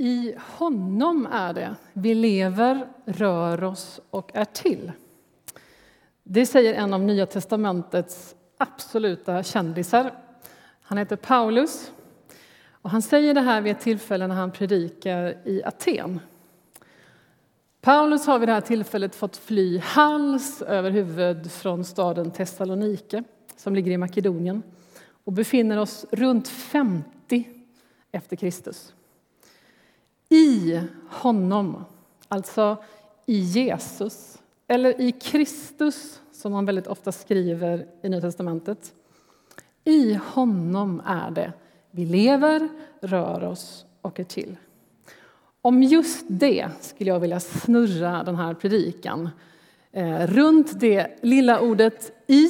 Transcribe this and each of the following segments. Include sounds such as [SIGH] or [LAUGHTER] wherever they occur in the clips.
I honom är det vi lever, rör oss och är till. Det säger en av Nya testamentets absoluta kändisar. Han heter Paulus. Och han säger det här vid ett tillfälle när han predikar i Aten. Paulus har vid det här tillfället fått fly hals över huvud från staden Thessalonike som ligger i Makedonien och befinner oss runt 50 efter Kristus. I honom, alltså i Jesus, eller i Kristus som man väldigt ofta skriver i Nya testamentet. I honom är det vi lever, rör oss och är till. Om just det skulle jag vilja snurra den här predikan. Eh, runt det lilla ordet i,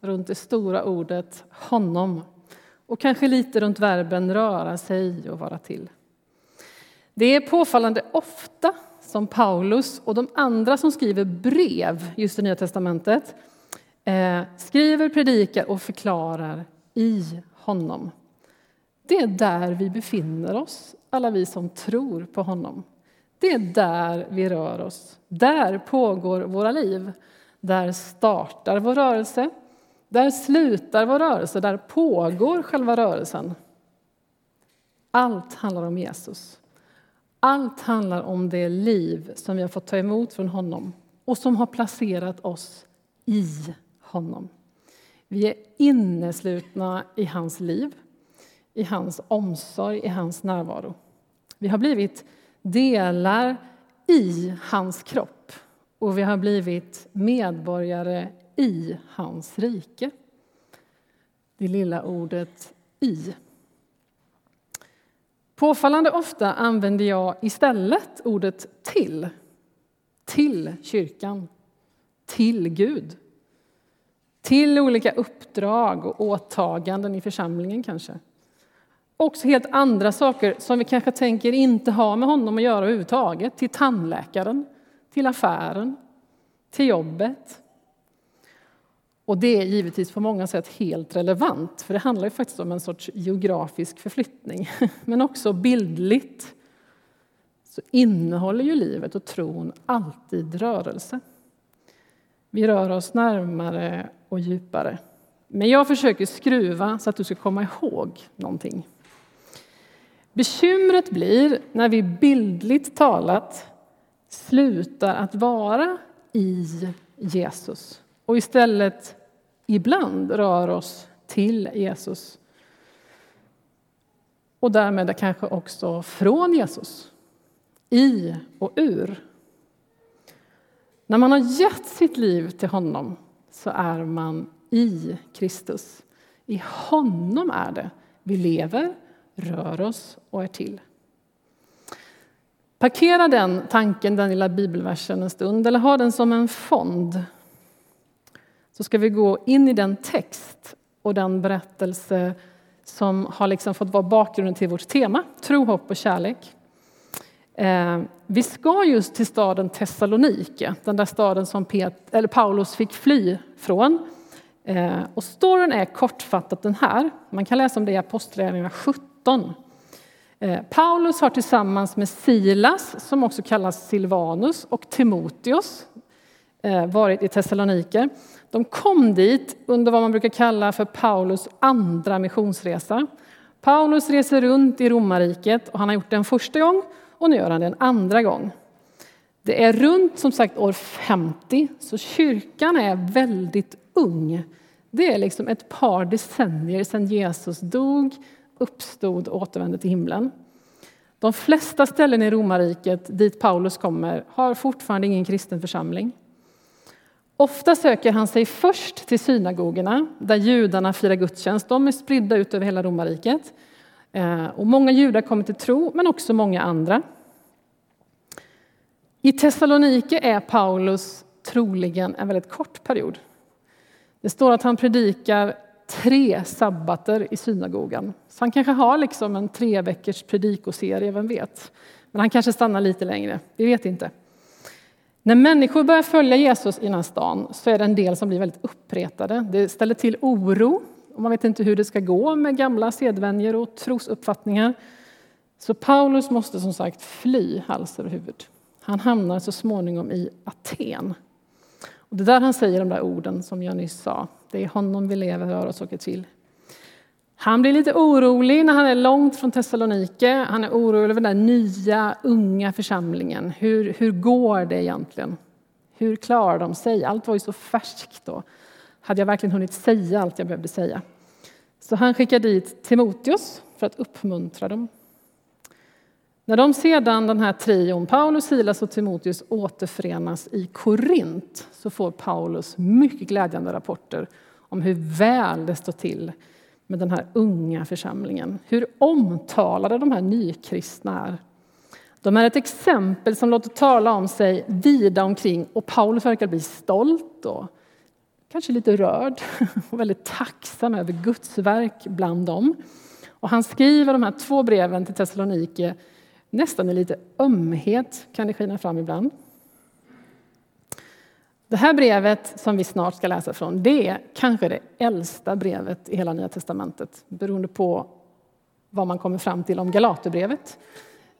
runt det stora ordet honom och kanske lite runt verben röra sig och vara till. Det är påfallande ofta som Paulus och de andra som skriver brev just i Nya testamentet eh, skriver, predikar och förklarar i honom. Det är där vi befinner oss, alla vi som tror på honom. Det är där vi rör oss. Där pågår våra liv. Där startar vår rörelse. Där slutar vår rörelse. Där pågår själva rörelsen. Allt handlar om Jesus. Allt handlar om det liv som vi har fått ta emot från honom och som har placerat oss i honom. Vi är inneslutna i hans liv, i hans omsorg, i hans närvaro. Vi har blivit delar i hans kropp och vi har blivit medborgare i hans rike. Det lilla ordet i. Påfallande ofta använder jag istället ordet till. Till kyrkan, till Gud. Till olika uppdrag och åtaganden i församlingen kanske. Också helt andra saker som vi kanske tänker inte ha med honom att göra överhuvudtaget. Till tandläkaren, till affären, till jobbet. Och det är givetvis på många sätt helt relevant, för det handlar ju faktiskt om en sorts geografisk förflyttning. [LAUGHS] Men också bildligt så innehåller ju livet och tron alltid rörelse. Vi rör oss närmare och djupare. Men jag försöker skruva så att du ska komma ihåg någonting. Bekymret blir när vi bildligt talat slutar att vara i Jesus och istället ibland rör oss till Jesus. Och därmed kanske också från Jesus, i och ur. När man har gett sitt liv till honom så är man i Kristus. I honom är det vi lever, rör oss och är till. Parkera den tanken, den lilla bibelversen en stund, eller ha den som en fond så ska vi gå in i den text och den berättelse som har liksom fått vara bakgrunden till vårt tema, tro, hopp och kärlek. Eh, vi ska just till staden Thessalonike, den där staden som Pet, eller Paulus fick fly från. Eh, och storyn är kortfattat den här. Man kan läsa om det i Apostlagärningarna 17. Eh, Paulus har tillsammans med Silas, som också kallas Silvanus, och Timoteus Eh, varit i Thessaloniker. De kom dit under vad man brukar kalla för Paulus andra missionsresa. Paulus reser runt i romarriket och han har gjort det en första gång och nu gör han det en andra gång. Det är runt som sagt år 50, så kyrkan är väldigt ung. Det är liksom ett par decennier sedan Jesus dog, uppstod och återvände till himlen. De flesta ställen i romarriket dit Paulus kommer har fortfarande ingen kristen församling. Ofta söker han sig först till synagogorna där judarna firar gudstjänst. De är spridda ut över hela romarriket. Eh, och många judar kommer till tro, men också många andra. I Thessalonike är Paulus troligen en väldigt kort period. Det står att han predikar tre sabbater i synagogan. Så han kanske har liksom en tre veckors predikoserie, vem vet? Men han kanske stannar lite längre, vi vet inte. När människor börjar följa Jesus i den här stan så är det en del som blir väldigt uppretade. Det ställer till oro och man vet inte hur det ska gå med gamla sedvänjor och trosuppfattningar. Så Paulus måste som sagt fly hals över huvud. Han hamnar så småningom i Aten. Och det är där han säger de där orden som jag nyss sa. Det är honom vi lever, rör oss och är till. Han blir lite orolig när han är långt från Thessalonike. Han är orolig över den där nya, unga församlingen. Hur, hur går det egentligen? Hur klarar de sig? Allt var ju så färskt då. Hade jag verkligen hunnit säga allt jag behövde säga? Så han skickar dit Timoteus för att uppmuntra dem. När de sedan, den här trion, Paulus, Silas och Timoteus återförenas i Korint så får Paulus mycket glädjande rapporter om hur väl det står till med den här unga församlingen. Hur omtalade de här nykristna är. De är ett exempel som låter tala om sig vida omkring och Paulus verkar bli stolt och kanske lite rörd [LAUGHS] och väldigt tacksam över Guds verk bland dem. Och han skriver de här två breven till Thessalonike nästan i lite ömhet, kan det skina fram ibland. Det här brevet som vi snart ska läsa från, det är kanske det äldsta brevet i hela Nya testamentet, beroende på vad man kommer fram till om Galaterbrevet.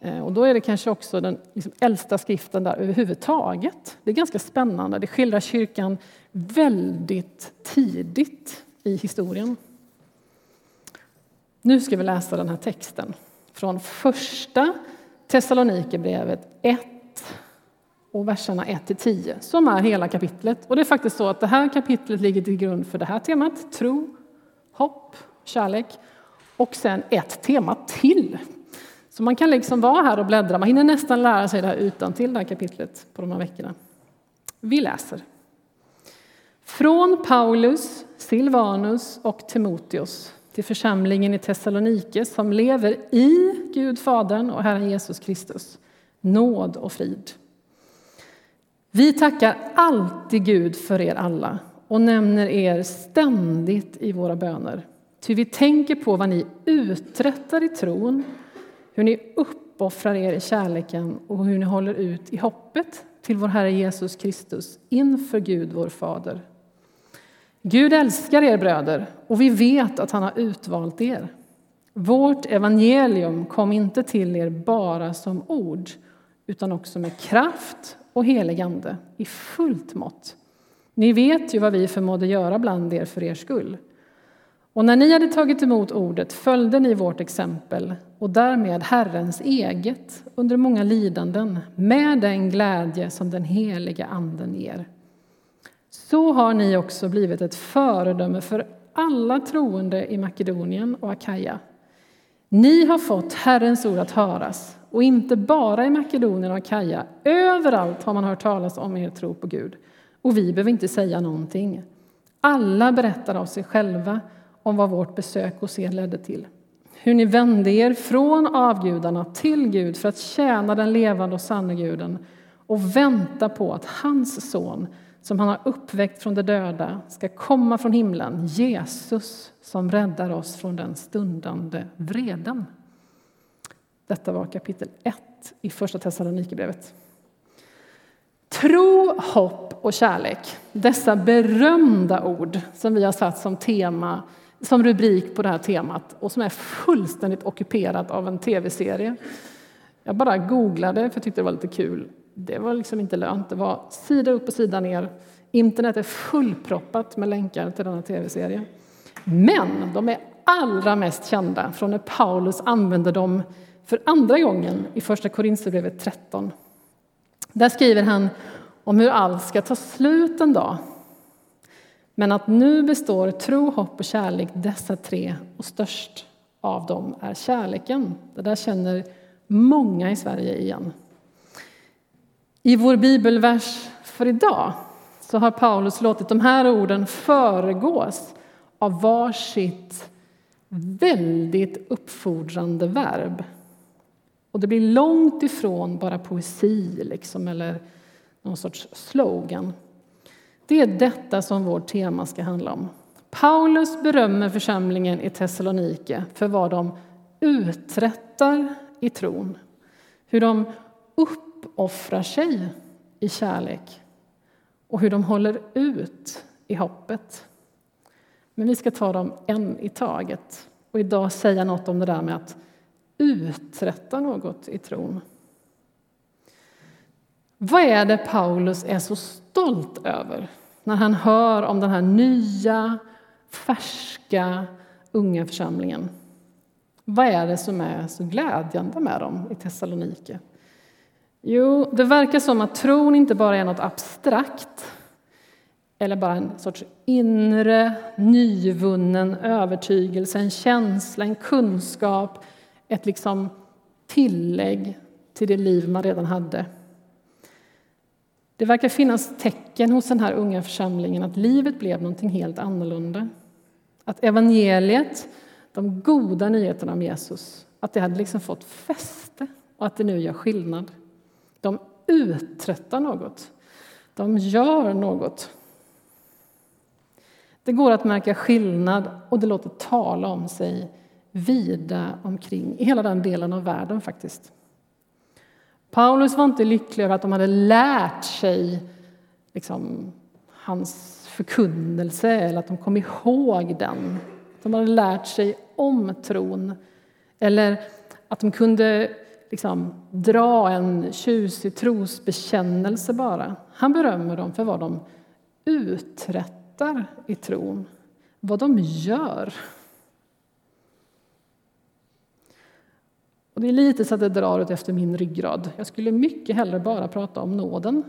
Eh, och då är det kanske också den liksom äldsta skriften där överhuvudtaget. Det är ganska spännande. Det skildrar kyrkan väldigt tidigt i historien. Nu ska vi läsa den här texten från första Thessalonikerbrevet 1 och verserna 1-10 som är hela kapitlet. Och det är faktiskt så att det här kapitlet ligger till grund för det här temat, tro, hopp, kärlek och sen ett tema till. Så man kan liksom vara här och bläddra, man hinner nästan lära sig det här utan till det här kapitlet på de här veckorna. Vi läser. Från Paulus, Silvanus och Timoteus till församlingen i Thessalonike som lever i Gud Fadern och Herren Jesus Kristus. Nåd och frid. Vi tackar alltid Gud för er alla och nämner er ständigt i våra böner. Ty vi tänker på vad ni uträttar i tron, hur ni uppoffrar er i kärleken och hur ni håller ut i hoppet till vår Herre Jesus Kristus inför Gud, vår Fader. Gud älskar er bröder och vi vet att han har utvalt er. Vårt evangelium kom inte till er bara som ord utan också med kraft och helig ande i fullt mått. Ni vet ju vad vi förmådde göra bland er för er skull. Och när ni hade tagit emot ordet följde ni vårt exempel och därmed Herrens eget under många lidanden med den glädje som den heliga Anden ger. Så har ni också blivit ett föredöme för alla troende i Makedonien och Akaja. Ni har fått Herrens ord att höras, och inte bara i Makedonien och Akaja. Överallt har man hört talas om er tro på Gud, och vi behöver inte säga någonting. Alla berättar av sig själva om vad vårt besök hos er ledde till. Hur ni vände er från avgudarna till Gud för att tjäna den levande och sanne Guden och vänta på att hans son som han har uppväckt från de döda ska komma från himlen, Jesus som räddar oss från den stundande vreden. Detta var kapitel 1 i Första Thessalonikerbrevet. Tro, hopp och kärlek, dessa berömda ord som vi har satt som tema som rubrik på det här temat och som är fullständigt ockuperat av en tv-serie. Jag bara googlade för jag tyckte det var lite kul det var liksom inte lönt. Det var sida upp och sida ner. Internet är fullproppat med länkar till denna tv-serie. Men de är allra mest kända från när Paulus använder dem för andra gången i Första Korinthierbrevet 13. Där skriver han om hur allt ska ta slut en dag. Men att nu består tro, hopp och kärlek, dessa tre, och störst av dem är kärleken. Det där känner många i Sverige igen. I vår bibelvers för idag så har Paulus låtit de här orden föregås av varsitt väldigt uppfordrande verb. Och det blir långt ifrån bara poesi liksom, eller någon sorts slogan. Det är detta som vårt tema ska handla om. Paulus berömmer församlingen i Thessalonike för vad de uträttar i tron. Hur de upp uppoffrar sig i kärlek och hur de håller ut i hoppet. Men vi ska ta dem en i taget och idag säga något om det där med att uträtta något i tron. Vad är det Paulus är så stolt över när han hör om den här nya, färska, unga församlingen? Vad är det som är så glädjande med dem i Thessalonike? Jo, det verkar som att tron inte bara är något abstrakt eller bara en sorts inre, nyvunnen övertygelse, en känsla, en kunskap, ett liksom tillägg till det liv man redan hade. Det verkar finnas tecken hos den här unga församlingen att livet blev någonting helt annorlunda. Att evangeliet, de goda nyheterna om Jesus, att det hade liksom fått fäste och att det nu gör skillnad. De uträttar något. De gör något. Det går att märka skillnad och det låter tala om sig vida omkring i hela den delen av världen faktiskt. Paulus var inte lycklig över att de hade lärt sig liksom, hans förkunnelse eller att de kom ihåg den. De hade lärt sig om tron eller att de kunde liksom, dra en tjusig trosbekännelse bara. Han berömmer dem för vad de uträttar i tron, vad de gör. Och det är lite så att det drar ut efter min ryggrad. Jag skulle mycket hellre bara prata om nåden.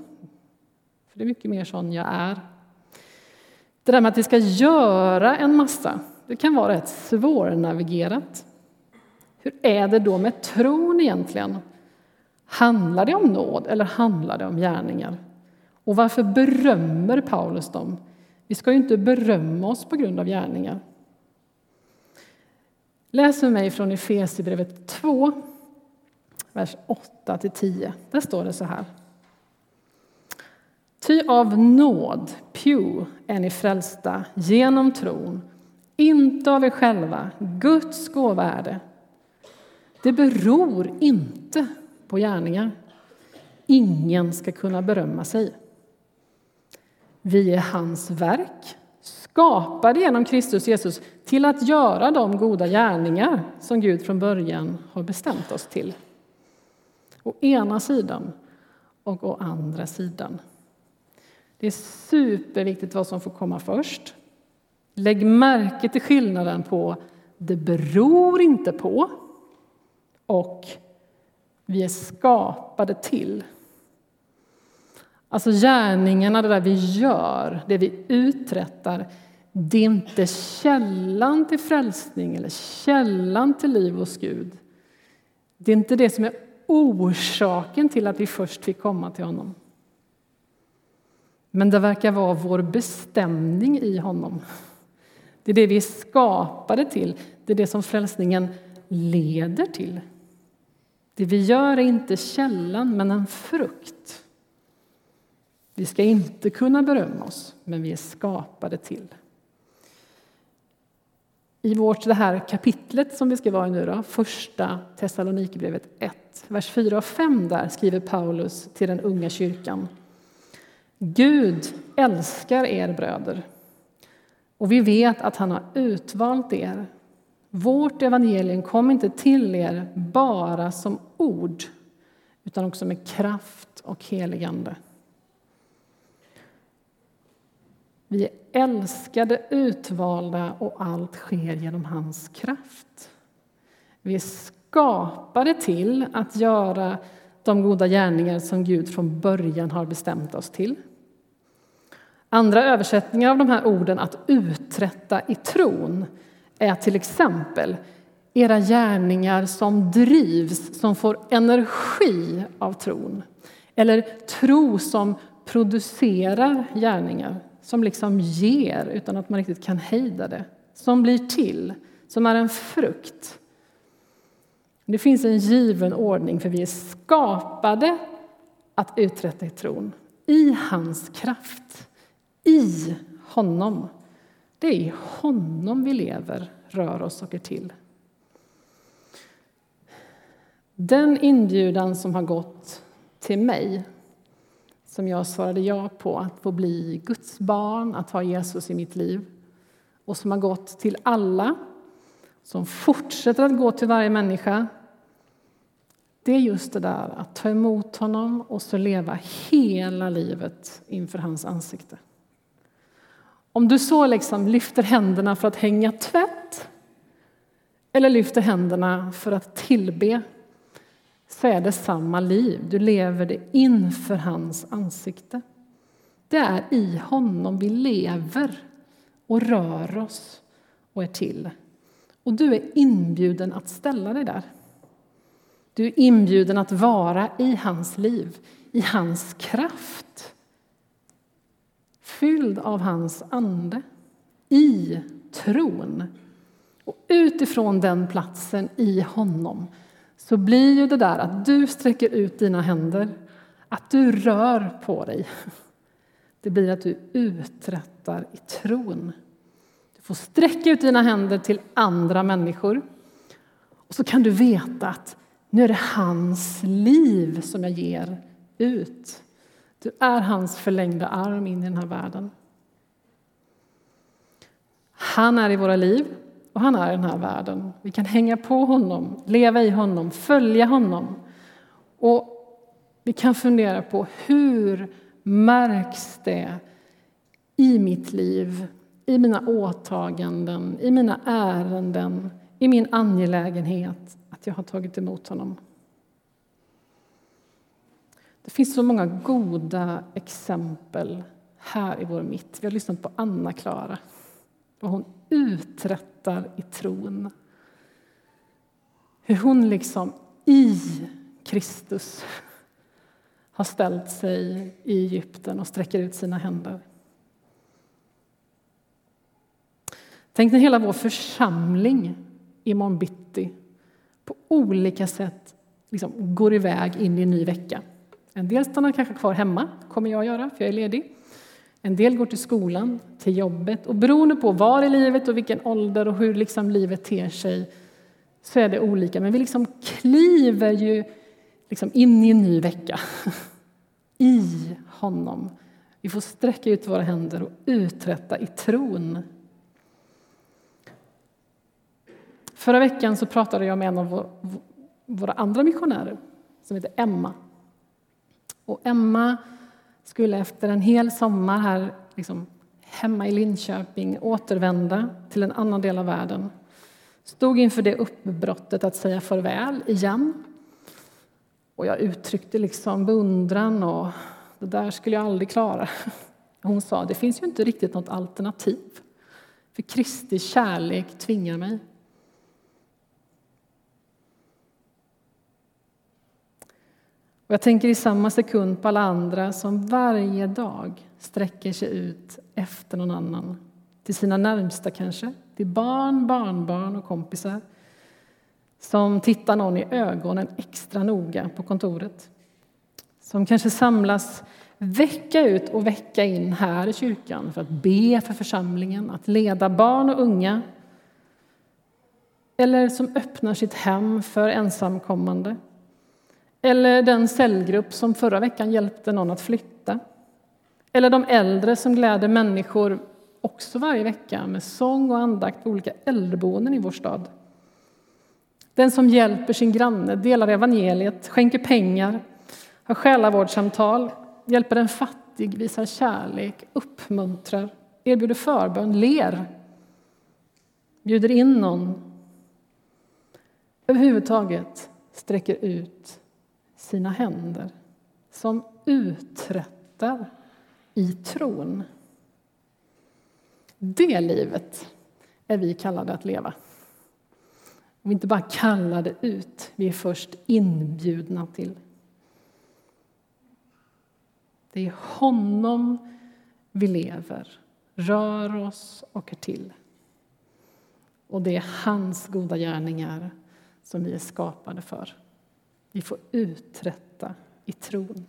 För det är mycket mer sån jag är. Det där med att vi ska göra en massa, det kan vara rätt svårnavigerat. Hur är det då med tron egentligen? Handlar det om nåd eller handlar det om gärningar? Och varför berömmer Paulus dem? Vi ska ju inte berömma oss på grund av gärningar. Läs med mig från Efesierbrevet 2, vers 8-10. Där står det så här. Ty av nåd, pew, är ni frälsta genom tron, inte av er själva. Guds gåva är det. Det beror inte på gärningar. Ingen ska kunna berömma sig. Vi är hans verk, skapade genom Kristus Jesus till att göra de goda gärningar som Gud från början har bestämt oss till. Å ena sidan och å andra sidan. Det är superviktigt vad som får komma först. Lägg märke till skillnaden på det beror inte på och vi är skapade till. Alltså gärningarna, det där vi gör, det vi uträttar, det är inte källan till frälsning eller källan till liv hos Gud. Det är inte det som är orsaken till att vi först fick komma till honom. Men det verkar vara vår bestämning i honom. Det är det vi är skapade till, det är det som frälsningen leder till. Det vi gör är inte källan, men en frukt. Vi ska inte kunna berömma oss, men vi är skapade till. I vårt det här kapitlet som vi ska vara i nu, då, första Thessalonikerbrevet 1, vers 4 och 5, där skriver Paulus till den unga kyrkan. Gud älskar er bröder, och vi vet att han har utvalt er. Vårt evangelium kom inte till er bara som ord, utan också med kraft och heligande. Vi är älskade, utvalda och allt sker genom hans kraft. Vi är skapade till att göra de goda gärningar som Gud från början har bestämt oss till. Andra översättningar av de här orden, att uträtta i tron, är till exempel era gärningar som drivs, som får energi av tron. Eller tro som producerar gärningar som liksom ger utan att man riktigt kan hejda det. Som blir till, som är en frukt. Det finns en given ordning, för vi är skapade att uträtta i tron. I hans kraft, i honom. Det är i honom vi lever, rör oss och är till. Den inbjudan som har gått till mig som jag svarade ja på, att få bli Guds barn, att ha Jesus i mitt liv och som har gått till alla, som fortsätter att gå till varje människa det är just det där att ta emot honom och så leva hela livet inför hans ansikte. Om du så liksom lyfter händerna för att hänga tvätt eller lyfter händerna för att tillbe så är det samma liv. Du lever det inför hans ansikte. Det är i honom vi lever och rör oss och är till. Och du är inbjuden att ställa dig där. Du är inbjuden att vara i hans liv, i hans kraft. Fylld av hans ande, i tron. Och utifrån den platsen i honom så blir ju det där att du sträcker ut dina händer, att du rör på dig. Det blir att du uträttar i tron. Du får sträcka ut dina händer till andra människor. Och så kan du veta att nu är det hans liv som jag ger ut. Du är hans förlängda arm in i den här världen. Han är i våra liv och han är i den här världen. Vi kan hänga på honom, leva i honom, följa honom. Och vi kan fundera på hur märks det i mitt liv, i mina åtaganden, i mina ärenden, i min angelägenhet att jag har tagit emot honom. Det finns så många goda exempel här i vår mitt. Vi har lyssnat på Anna-Klara, vad hon uträttar i tron. Hur hon liksom i Kristus har ställt sig i Egypten och sträcker ut sina händer. Tänk när hela vår församling i morgon bitti på olika sätt liksom går iväg in i en ny vecka. En del stannar kanske kvar hemma, kommer jag göra, för jag är ledig. En del går till skolan, till jobbet. Och beroende på var i livet och vilken ålder och hur liksom livet ter sig så är det olika. Men vi liksom kliver ju liksom in i en ny vecka [LAUGHS] i honom. Vi får sträcka ut våra händer och uträtta i tron. Förra veckan så pratade jag med en av våra andra missionärer som heter Emma. Och Emma skulle efter en hel sommar här liksom, hemma i Linköping återvända till en annan del av världen. Stod inför det uppbrottet att säga farväl igen. Och jag uttryckte liksom beundran och det där skulle jag aldrig klara. [LAUGHS] Hon sa det finns ju inte riktigt något alternativ. För Kristi kärlek tvingar mig. Och jag tänker i samma sekund på alla andra som varje dag sträcker sig ut efter någon annan. Till sina närmsta kanske, till barn, barnbarn och kompisar. Som tittar någon i ögonen extra noga på kontoret. Som kanske samlas vecka ut och vecka in här i kyrkan för att be för församlingen, att leda barn och unga. Eller som öppnar sitt hem för ensamkommande eller den cellgrupp som förra veckan hjälpte någon att flytta. Eller de äldre som gläder människor också varje vecka med sång och andakt på olika äldreboenden i vår stad. Den som hjälper sin granne, delar evangeliet, skänker pengar, har själavårdssamtal, hjälper en fattig, visar kärlek, uppmuntrar, erbjuder förbön, ler, bjuder in någon. Överhuvudtaget sträcker ut sina händer som uträttar i tron. Det livet är vi kallade att leva. Vi är inte bara kallade ut, vi är först inbjudna till. Det är honom vi lever, rör oss och är till. Och det är hans goda gärningar som vi är skapade för vi får uträtta i tron.